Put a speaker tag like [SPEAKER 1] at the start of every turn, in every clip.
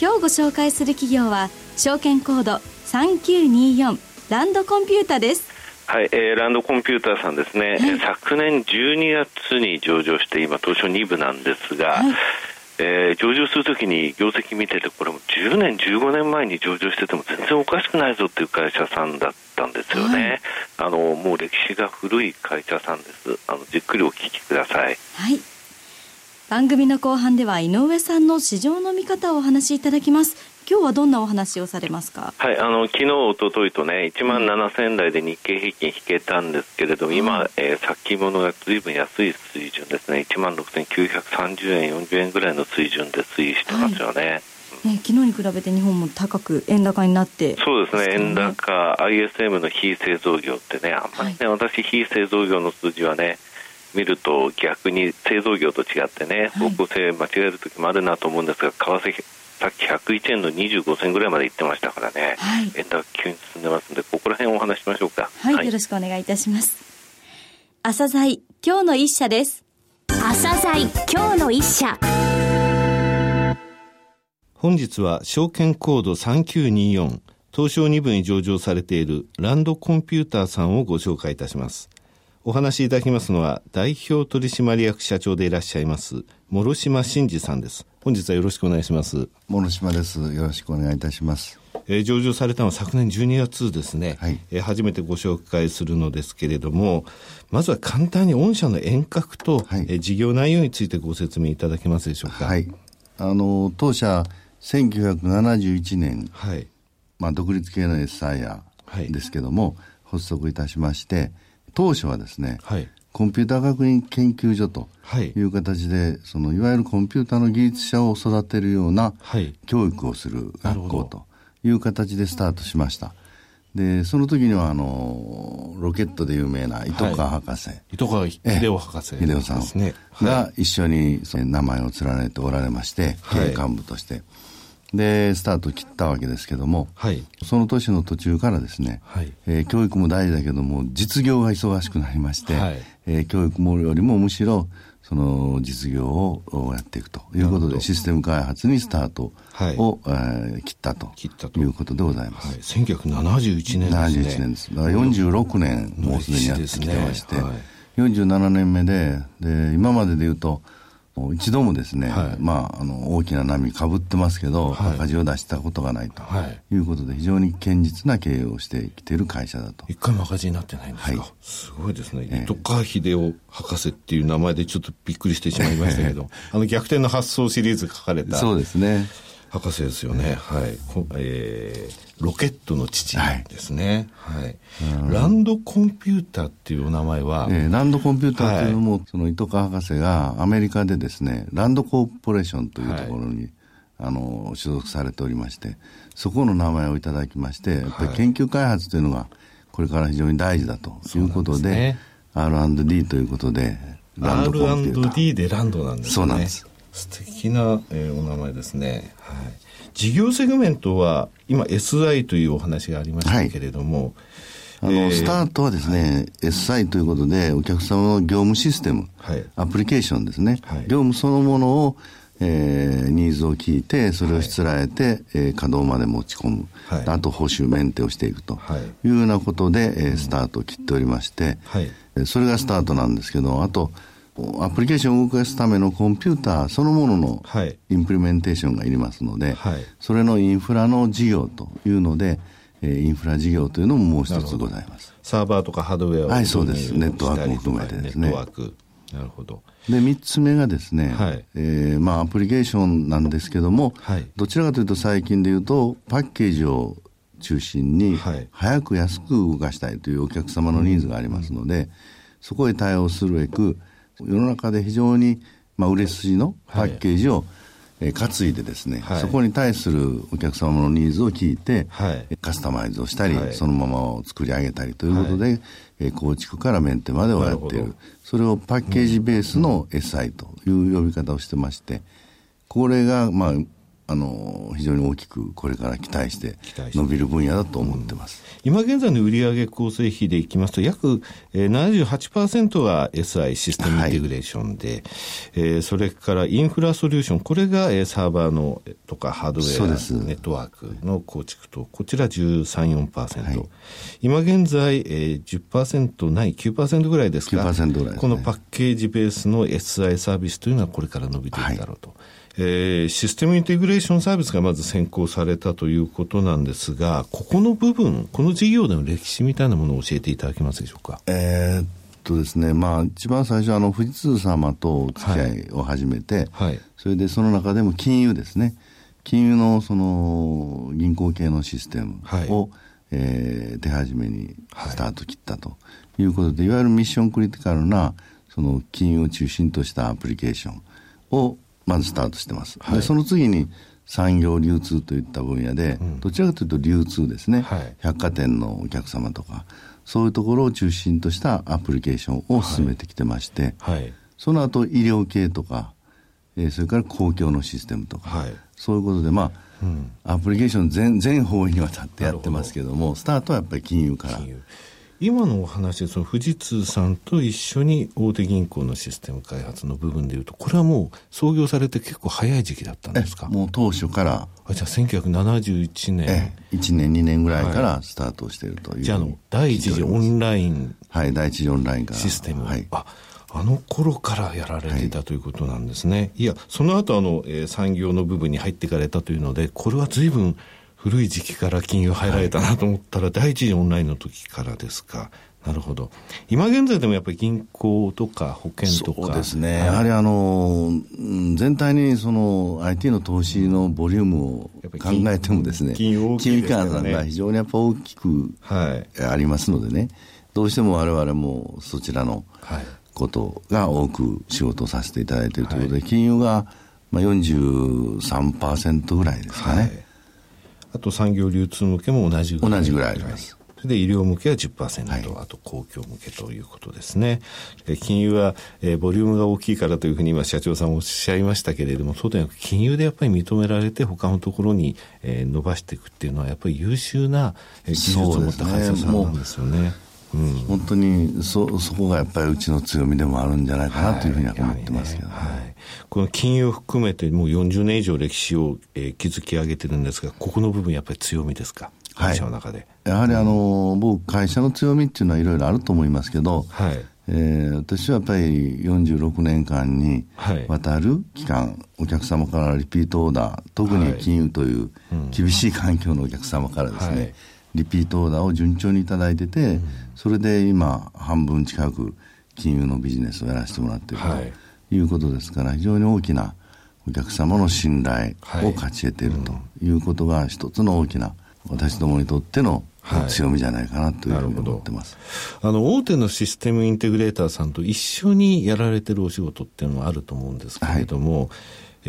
[SPEAKER 1] 今日ご紹介する企業は証券コード3924ランドコンピュータです。
[SPEAKER 2] はい、えー、ランドコンピューターさんですね、はい、昨年12月に上場して今東証2部なんですが、はい、えー、上場するときに業績見ててこれも10年15年前に上場してても全然おかしくないぞっていう会社さんだったんですよね、はい、あのもう歴史が古い会社さんです。あのじっくりお聞きください。
[SPEAKER 1] はい番組の後半では井上さんの市場の見方をお話しいただきます。今日はどんなお話をされますか？
[SPEAKER 2] はいあの昨日一昨日とね1万7000円台で日経平均引けたんですけれども、今、うえー、先物がずいぶん安い水準ですね。1万6930円40円ぐらいの水準で推移してますよね、はい。
[SPEAKER 1] ね、昨日に比べて日本も高く円高になって、
[SPEAKER 2] ね、そうですね、円高、ISM の非製造業ってね、あんまりね、はい、私、非製造業の数字はね、見ると逆に製造業と違ってね方向性間違える時もあるなと思うんですが為替さっき101円の25銭ぐらいまで行ってましたからね、はい、円高急に進んでますんでここら辺お話しましょうか、
[SPEAKER 1] はい、はい、よろしくお願いいたします。朝鮮今日の一社です。
[SPEAKER 3] 朝鮮今日の一社。
[SPEAKER 4] 本日は証券コード3924東証2部に上場されているランドコンピューターさんをご紹介いたしますお話しいただきますのは、代表取締役社長でいらっしゃいます、諸島真二さんです。本日はよろしくお願いします。
[SPEAKER 5] 諸島です。よろしくお願いいたします。
[SPEAKER 4] えー、上場されたのは昨年12月ですね、はい、えー、初めてご紹介するのですけれども、まずは簡単に御社の遠隔と、はい、えー、事業内容についてご説明いただけますでしょうか？
[SPEAKER 5] はい。あの、当社、1971年、はい、まあ、独立系の SIR ですけども、発足いたしまして、当初はですね、はい、コンピューター学院研究所とい。う形で、はい、そのいわゆるコンピューターの技術者を育てるような教育をする学校という形でスタートしました。で、その時には、あの、ロケットで有名な糸川博士。はい、
[SPEAKER 4] 糸川秀夫博士、
[SPEAKER 5] ね。秀夫さんが一緒にその名前を連ねておられまして、経営幹部として。で、スタート切ったわけですけども、はい、その年の途中からですね、はい、えー、教育も大事だけども、実業が忙しくなりまして、はい、えー、教育もよりもむしろ、その実業をやっていくということで、システム開発にスタートを、はい、えー、切ったと。切ったと。いうことでございます。はい、
[SPEAKER 4] 1971年ですね。71
[SPEAKER 5] 年です。だから46年、もうすでにやってきてまして、ね。はい、47年目で、で、今までで言うと、一度もですね、はい、まあ、あの大きな波かぶってますけど、はい、赤字を出したことがないということで、非常に堅実な経営をしてきている会社だと。
[SPEAKER 4] 一回も赤字になってないんですか、はい、すごいですね。糸川秀夫博士っていう名前でちょっとびっくりしてしまいましたけど、あの逆転の発想シリーズ書かれた。
[SPEAKER 5] そうですね。
[SPEAKER 4] 博士ですよね。はい。えー、ロケットの父ですね。はい。はい、ランドコンピューターっていうお名前は、
[SPEAKER 5] えー、ランドコンピューターっていうのも、はい、その糸川博士がアメリカでですね、ランドコーポレーションというところに、はい、あの、所属されておりまして、そこの名前をいただきまして、やっぱり研究開発というのが、これから非常に大事だということで、でね、R&D ということで、
[SPEAKER 4] ランドコンピューター。R&D でランドなんですね。
[SPEAKER 5] そうなんです。
[SPEAKER 4] 素敵な、えー、お名前ですね。はい。事業セグメントは、今 SI というお話がありましたけれども、
[SPEAKER 5] はい、あの、えー、スタートはですね、SI ということで、お客様の業務システム、はい、アプリケーションですね、はい、業務そのものを、えー、ニーズを聞いて、それをしつらえて、はい、えー、稼働まで持ち込む、はい、あと保守メンテをしていくとい。うようなことで、えー、スタートを切っておりまして、はい、それがスタートなんですけど、あと、アプリケーションを動かすためのコンピューターそのものの implementation がいりますので、はい、それのインフラの事業というので、えー、インフラ事業というのももう一つございます。
[SPEAKER 4] サーバーとかハードウェアを
[SPEAKER 5] はい、そうです。ネットワークも含めてですね。
[SPEAKER 4] ネットワーク。なるほど。
[SPEAKER 5] で、三つ目がですね、はい、えー、まあ、アプリケーションなんですけども、はい、どちらかというと最近で言うと、パッケージを中心に、早く安く動かしたいというお客様のニーズがありますので、うん、そこへ対応するべく、世の中で非常に、まあ、売れ筋のパッケージを、えー、担いでですね、はい、そこに対するお客様のニーズを聞いて、はい、カスタマイズをしたり、はい、そのままを作り上げたりということで、はい、えー、構築からメンテまでをやっている。それをパッケージベースの SI という呼び方をしてまして、これが、まあ、あの非常に大きくこれから期待して伸びる分野だと思ってます、
[SPEAKER 4] うん、今現在の売上構成比でいきますと、約78%が SI システムインテグレーションで、はい、えー、それからインフラソリューション、これがサーバーのとかハードウェア、ネットワークの構築と、こちら13、4%、はい、今現在、えー、10%ない9%ぐらいですか、
[SPEAKER 5] 9%ぐらい、ね、
[SPEAKER 4] このパッケージベースの SI サービスというのはこれから伸びていくだろうと。はいえー、システムインテグレーションサービスがまず先行されたということなんですが、ここの部分、この事業での歴史みたいなものを教えていただけますでしょうか？
[SPEAKER 5] えー、っとですね、まあ、一番最初、あの、富士通様とお付き合いを始めて、はい、それでその中でも金融ですね、金融のその銀行系のシステムを、はい、えー、手始めにスタート切ったということで、はい、いわゆるミッションクリティカルな、その金融を中心としたアプリケーションをまずスタートしてます。はい、でその次に産業流通といった分野で、うん、どちらかというと流通ですね、はい、百貨店のお客様とかそういうところを中心としたアプリケーションを進めてきてまして、はい、その後医療系とか、えー、それから公共のシステムとか、そういうことでまあ、うん、アプリケーション全全方位にわたってやってますけどもスタートはやっぱり金融から。
[SPEAKER 4] 今のお話でその富士通さんと一緒に大手銀行のシステム開発の部分でいうとこれはもう創業されて結構早い時期だったんですか？
[SPEAKER 5] もう当初から。
[SPEAKER 4] あじゃあ1971年。
[SPEAKER 5] 1年2年ぐらいからスタートしているという、はい、
[SPEAKER 4] じゃあの第一次オンライン
[SPEAKER 5] はい第一次オンラインから。
[SPEAKER 4] システム、はい、ああの頃からやられてい。たということなんですね、はい、いやその後あの、えー、産業の部分に入っていかれたというのでこれは随分古い時期から金融入られたなと思ったら、はい、第一次オンラインの時からですかなるほど。今現在でもやっぱり銀行とか保険とか。
[SPEAKER 5] そうですね。はい、やはりあの、全体にその IT の投資のボリュームを考えてもですね、
[SPEAKER 4] 金融大
[SPEAKER 5] きいですね。が非常にやっぱ大きくありますのでね、はい、どうしても我々もそちらのことが多く仕事をさせていただいているということで、はい、金融がまあ43%ぐらいですかね。はい、
[SPEAKER 4] あと産業流通向けも同じぐらい。
[SPEAKER 5] 同じぐらいあります。
[SPEAKER 4] それで医療向けは10%、はい、あと公共向けということですね。え金融は、えー、ボリュームが大きいからというふうに今社長さんおっしゃいましたけれども、そうではなく金融でやっぱり認められて他のところに、えー、伸ばしていくっていうのはやっぱり優秀な、えー、技術を持った会社さんなんですよね。
[SPEAKER 5] うん、本当にそそこがやっぱりうちの強みでもあるんじゃないかなというふうには思ってますけど、ね、はい、
[SPEAKER 4] この金融を含めてもう40年以上歴史を、えー、築き上げてるんですがここの部分やっぱり強みですか？会社の中で、
[SPEAKER 5] やはりあの、僕会社の強みっていうのはいろいろあると思いますけど、はい、えー、私はやっぱり46年間にわたる期間、はい、お客様からリピートオーダー特に金融という厳しい環境のお客様からですね、はい、リピートオーダーを順調に頂いてて、うん、それで今半分近く金融のビジネスをやらせてもらっているとい。うことですから非常に大きなお客様の信頼を勝ち得ているということが一つの大きな私どもにとっての強みじゃないかなというふうに思ってます、
[SPEAKER 4] はい、あの大手のシステムインテグレーターさんと一緒にやられてるお仕事っていうのはあると思うんですけれども、はい、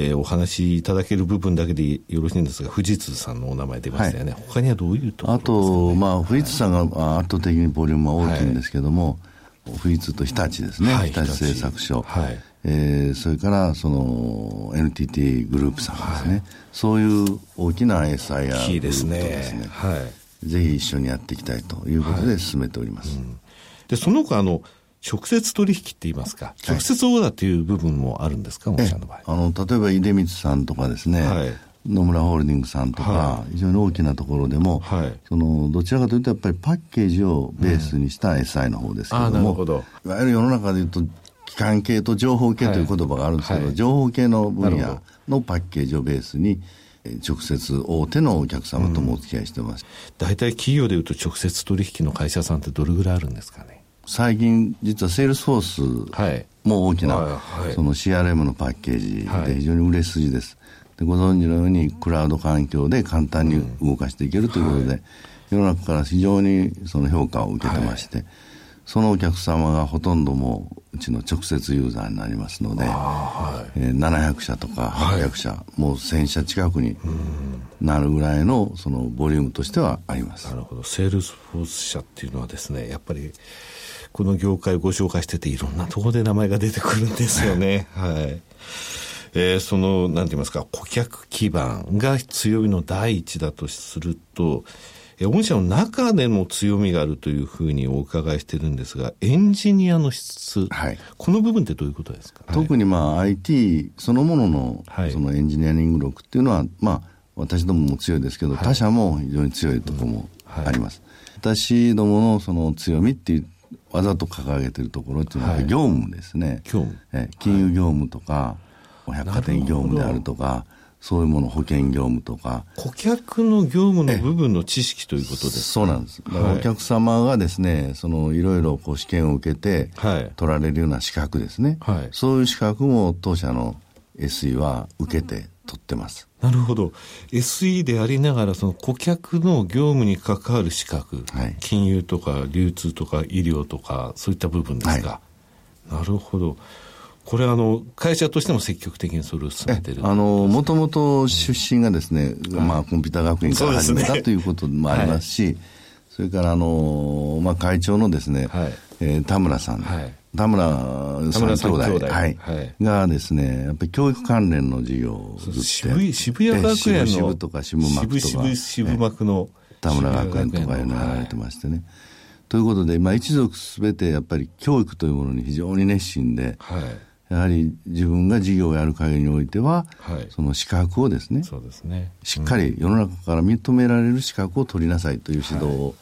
[SPEAKER 4] えー、お話しいただける部分だけでよろしいんですが、富士通さんのお名前出ましたよね、はい、他にはどういうところですか、ね、あと、
[SPEAKER 5] まあ、富士通さんが圧倒的にボリュームは大きいんですけども、富士通と日立ですね、日立製作所。はい。えー、それからその NTT グループさんですね、はい、そういう大きな SIR グループとですね、はい、ぜひ一緒にやっていきたいということで進めております。はいうん、
[SPEAKER 4] でその他あの直接取引って言いますか、直接オーダーという部分もあるんですか、はい、の場合。
[SPEAKER 5] あの例えば出光さんとかですね、はい、野村ホールディングさんとか、はい、非常に大きなところでも、はい、そのどちらかというとやっぱりパッケージをベースにした SI の方ですけれども、うん、いわゆる世の中でいうと基幹系と情報系という言葉があるんですけど、はい、情報系の分野のパッケージをベースに直接大手のお客様ともお付き合いしてます、
[SPEAKER 4] うん、大体企業でいうと直接取引の会社さんってどれぐらいあるんですかね？
[SPEAKER 5] 最近実はセールスフォースも大きな、はい、その CRM のパッケージで非常に売れ筋です、でご存知のようにクラウド環境で簡単に動かしていけるということで、うんはい、世の中から非常にその評価を受けてまして、そのお客様がほとんどもううちの直接ユーザーになりますので、はい、えー、700社とか800社、はい、もう1000社近くになるぐらいのそのボリュームとしてはあります。
[SPEAKER 4] なるほど。セールスフォース社っていうのはですねやっぱりこの業界をご紹介してていろんなところで名前が出てくるんですよね。はい。えー、その、なんて言いますか、顧客基盤が強みの第一だとすると、御社の中でも強みがあるというふうにお伺いしてるんですが、エンジニアの質、はい、この部分ってどういうことですか、
[SPEAKER 5] 特にまあ IT そのもののそのエンジニアリング力っていうのは、まあ私どもも強いですけど、他社も非常に強いところもあります。私どものその強みっていうわざと掲げてるところっていうのは業務ですね。業務。え金融業務とか、百貨店業務であるとか、そういうもの、保険業務とか。
[SPEAKER 4] 顧客の業務の部分の知識ということです
[SPEAKER 5] そうなんです。だからお客様がですね、そのいろいろこう試験を受けて、取られるような資格ですね、はい。そういう資格も当社の SE は受けて取ってます。
[SPEAKER 4] なるほど。SE でありながら、その顧客の業務に関わる資格、はい、金融とか流通とか医療とか、そういった部分ですか？はい、なるほど。これあの、会社としても積極的にそれを進めてる
[SPEAKER 5] あの、もともと出身がですね、うん、まあ、コンピューター学院から始めた、ね、ということもありますし、はい、それからあの、まあ、会長のですね、はい、えー、田村さん、はい、田村さん兄弟。兄弟、はい、はい、がですね、やっぱり教育関連の事業を
[SPEAKER 4] ずっと渋渋谷学園の
[SPEAKER 5] 渋とか渋幕とか
[SPEAKER 4] 渋渋幕の
[SPEAKER 5] 田村学園とかいうのをやられてましてね、ということで、まあ、一族すべてやっぱり教育というものに非常に熱心で、はいやはり自分が事業をやる限りにおいては、はい、その資格をですねそうですね、しっかり世の中から認められる資格を取りなさいという指導を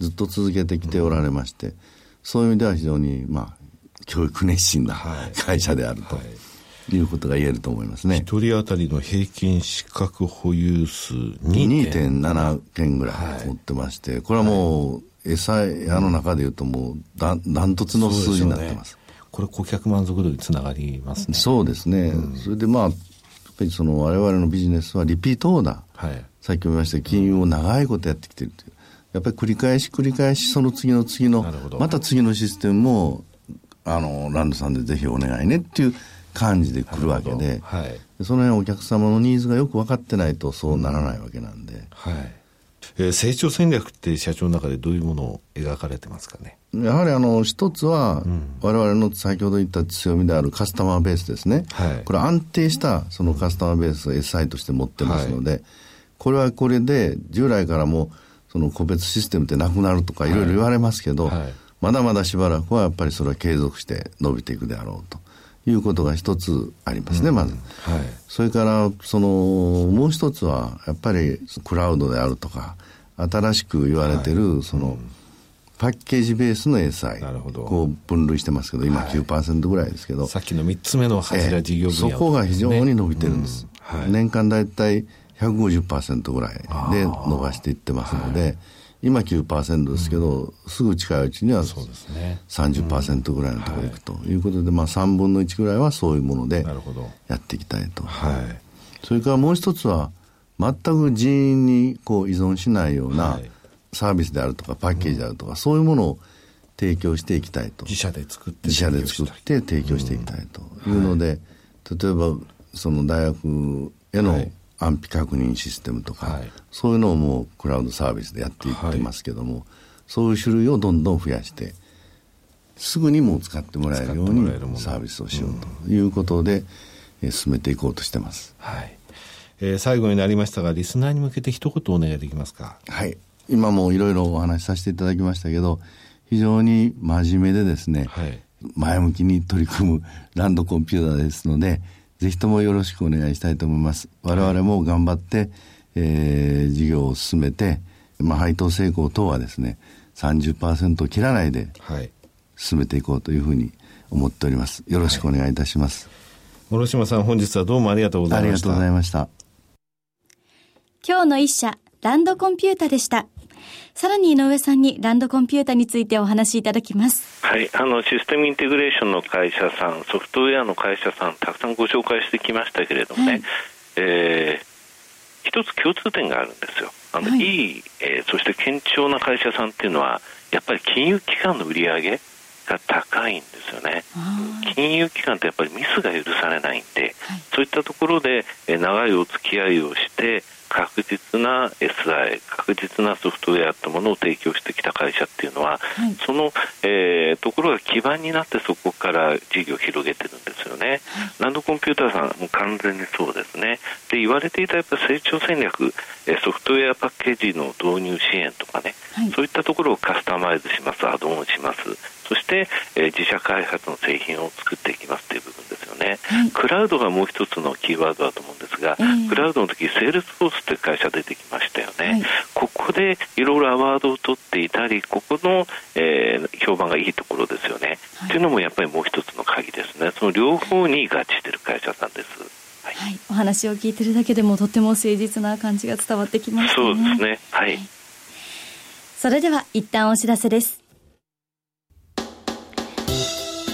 [SPEAKER 5] ずっと続けてきておられまして、はい、そういう意味では非常に、まあ、教育熱心な会社であると。はい。いうことが言えると思いますね。
[SPEAKER 4] 一人当たりの平均資格保有数2.7
[SPEAKER 5] 件ぐらい持ってまして、これはもう、餌屋の中でいうともうダントツの数字になってます。
[SPEAKER 4] これ顧客満足度につながりますね。
[SPEAKER 5] そうですね。うん、それでまあ、やっぱりその我々のビジネスはリピートオーダー。はい、さっきも言いました金融を長いことやってきてるという。やっぱり繰り返し繰り返しその次の次の、また次のシステムも、あの、ランドさんでぜひお願いねっていう感じで来るわけで、はい、その辺お客様のニーズがよく分かってないとそうならないわけなんで。はい
[SPEAKER 4] えー、成長戦略って社長の中でどういうものを描かれてますかね？
[SPEAKER 5] やはりあの一つは、われわれの先ほど言った強みであるカスタマーベースですね、はい、これ安定したそのカスタマーベースを SI として持ってますので、はい、これはこれで従来からもその個別システムってなくなるとかいろいろ言われますけど、はい、まだまだしばらくはやっぱりそれは継続して伸びていくであろうと。いうことが一つありますね、うん、まず、はい、それからそのもう一つはやっぱりクラウドであるとか新しく言われてるその、うんパッケージベースの SI なるほど。こう分類してますけど今9%ぐらいですけど、はい、
[SPEAKER 4] さっきの3つ目の柱事業分
[SPEAKER 5] 野、ね、そこが非常に伸びてるんです、うん。はい、年間大体150%ぐらいで伸ばしていってますので、はい、今9%ですけど、うん、すぐ近いうちには30%ぐらいのところに行くということで、まあ、3分の1ぐらいはそういうものでやっていきたいと、はい、それからもう一つは全く人員にこう依存しないような、はい。サービスであるとかパッケージであるとか、うん、そういうものを提供していきたいと。
[SPEAKER 4] 自社で作って
[SPEAKER 5] 自社で作って提供していきたいというので、うん、例えばその大学への安否確認システムとか、はい、そういうのをもうクラウドサービスでやっていってますけども、はい、そういう種類をどんどん増やしてすぐにも使ってもらえるようにサービスをしようということで、うん、進めていこうとしてます。はい。
[SPEAKER 4] えー、最後になりましたがリスナーに向けて一言お願いできますか？
[SPEAKER 5] はい。今もいろいろお話しさせていただきましたけど、非常に真面目でですね、はい、前向きに取り組むランドコンピューターですので、ぜひともよろしくお願いしたいと思います。我々も頑張って、えー、事業を進めて、まあ、配当成功等はですね、30%を切らないで進めていこうというふうに思っております。よろしくお願いいたします。
[SPEAKER 4] はい、諸島さん、本日はどうもありがとうございました。ありがとうございました。
[SPEAKER 1] 今日の一社、ランドコンピュータでした。さらに井上さんにランドコンピュータについてお話しいただきます。
[SPEAKER 2] はい、あのシステムインテグレーションの会社さん、ソフトウェアの会社さん、たくさんご紹介してきましたけれどもね、はい、えー、一つ共通点があるんですよ。あの、はい、いい、えー、そして堅調な会社さんっていうのは、やっぱり金融機関の売り上げ、が高いんですよね。金融機関ってやっぱりミスが許されないんで、はい、そういったところで長いお付き合いをして確実な SI 確実なソフトウェアってものを提供してきた会社っていうのは、はい、その、えー、ところが基盤になってそこから事業を広げてるんですよね、はい、ランドコンピューターさんも完全にそうですね。で言われていたやっぱ成長戦略ソフトウェアパッケージの導入支援とかね、はい、そういったところをカスタマイズしますアドオンしますそして、えー、自社開発の製品を作っていきますという部分ですよね、はい、クラウドがもう一つのキーワードだと思うんですが、えー、クラウドの時セールスフォースという会社出てきましたよね、はい、ここでいろいろアワードを取っていたりここの、えー、評判がいいところですよね、はい、というのもやっぱりもう一つの鍵ですね。その両方に合致している会社なんです。
[SPEAKER 1] はい、はい、お話を聞いてるだけでもとても誠実な感じが伝わってきま
[SPEAKER 2] すね。そうですね。はい。
[SPEAKER 1] それでは一旦お知らせです。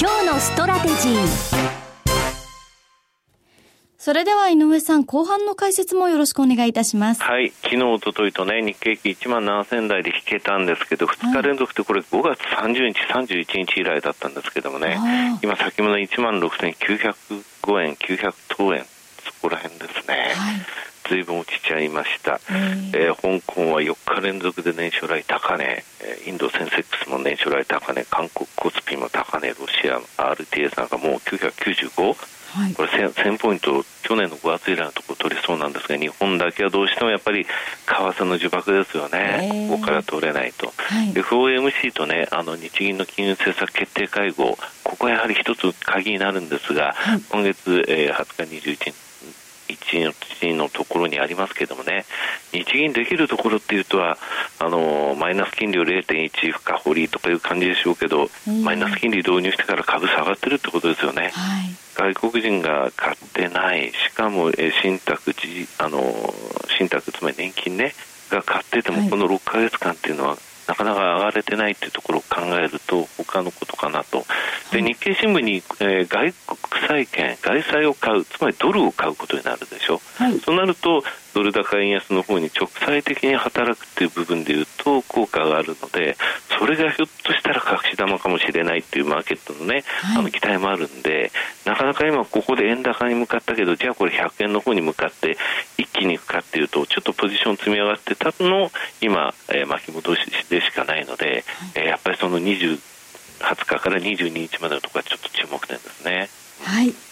[SPEAKER 3] 今日のストラテジー
[SPEAKER 1] それでは井上さん、後半の解説もよろしくお願いいたします。
[SPEAKER 2] はい、昨日、おとといとね、日経平均1万7000台で引けたんですけど、2日連続でこれ5月30日、31日以来だったんですけどもね、今、先物1万6905円、900等円、そこら辺ですね。はいずいぶん落ちちゃいました、えー、香港は4日連続で年初来高値、インドセンセックスも年初来高値。韓国コスピも高値。ロシア RTS なんかもう995、はい、これ 1000, 1000ポイント去年の5月以来のところ取りそうなんですが日本だけはどうしてもやっぱり為替の呪縛ですよね、ここから取れないと、はい、FOMC とねあの日銀の金融政策決定会合。ここはやはり一つ鍵になるんですが、はい、今月、えー、20日21日1のところにありますけどもね、日銀できるところっていうとは、あのマイナス金利を0.1深掘りとかいう感じでしょうけど、マイナス金利導入してから株下がってるってことですよね。はい、外国人が買ってない、しかも、え信託、あの信託、つまり年金ね、が買ってても、この6か月間っていうのは、なかなか上がれてないというところを考えると他のことかなと。で日経新聞に、えー、外国債券外債を買うつまりドルを買うことになるでしょ、はい、そうなるとドル高円安の方に直裁的に働くという部分でいうと効果があるのでそれがひょっとしたら隠し玉かもしれないっていうマーケットのね、はい、あの期待もあるんでなかなか今ここで円高に向かったけどじゃあこれ100円の方に向かって一気にいくかっていうとちょっとポジション積み上がってたの今、えー、巻き戻しでしかないので、はい、えー、やっぱりその20 20日から22日までのところはちょっと注目点ですね。
[SPEAKER 1] はい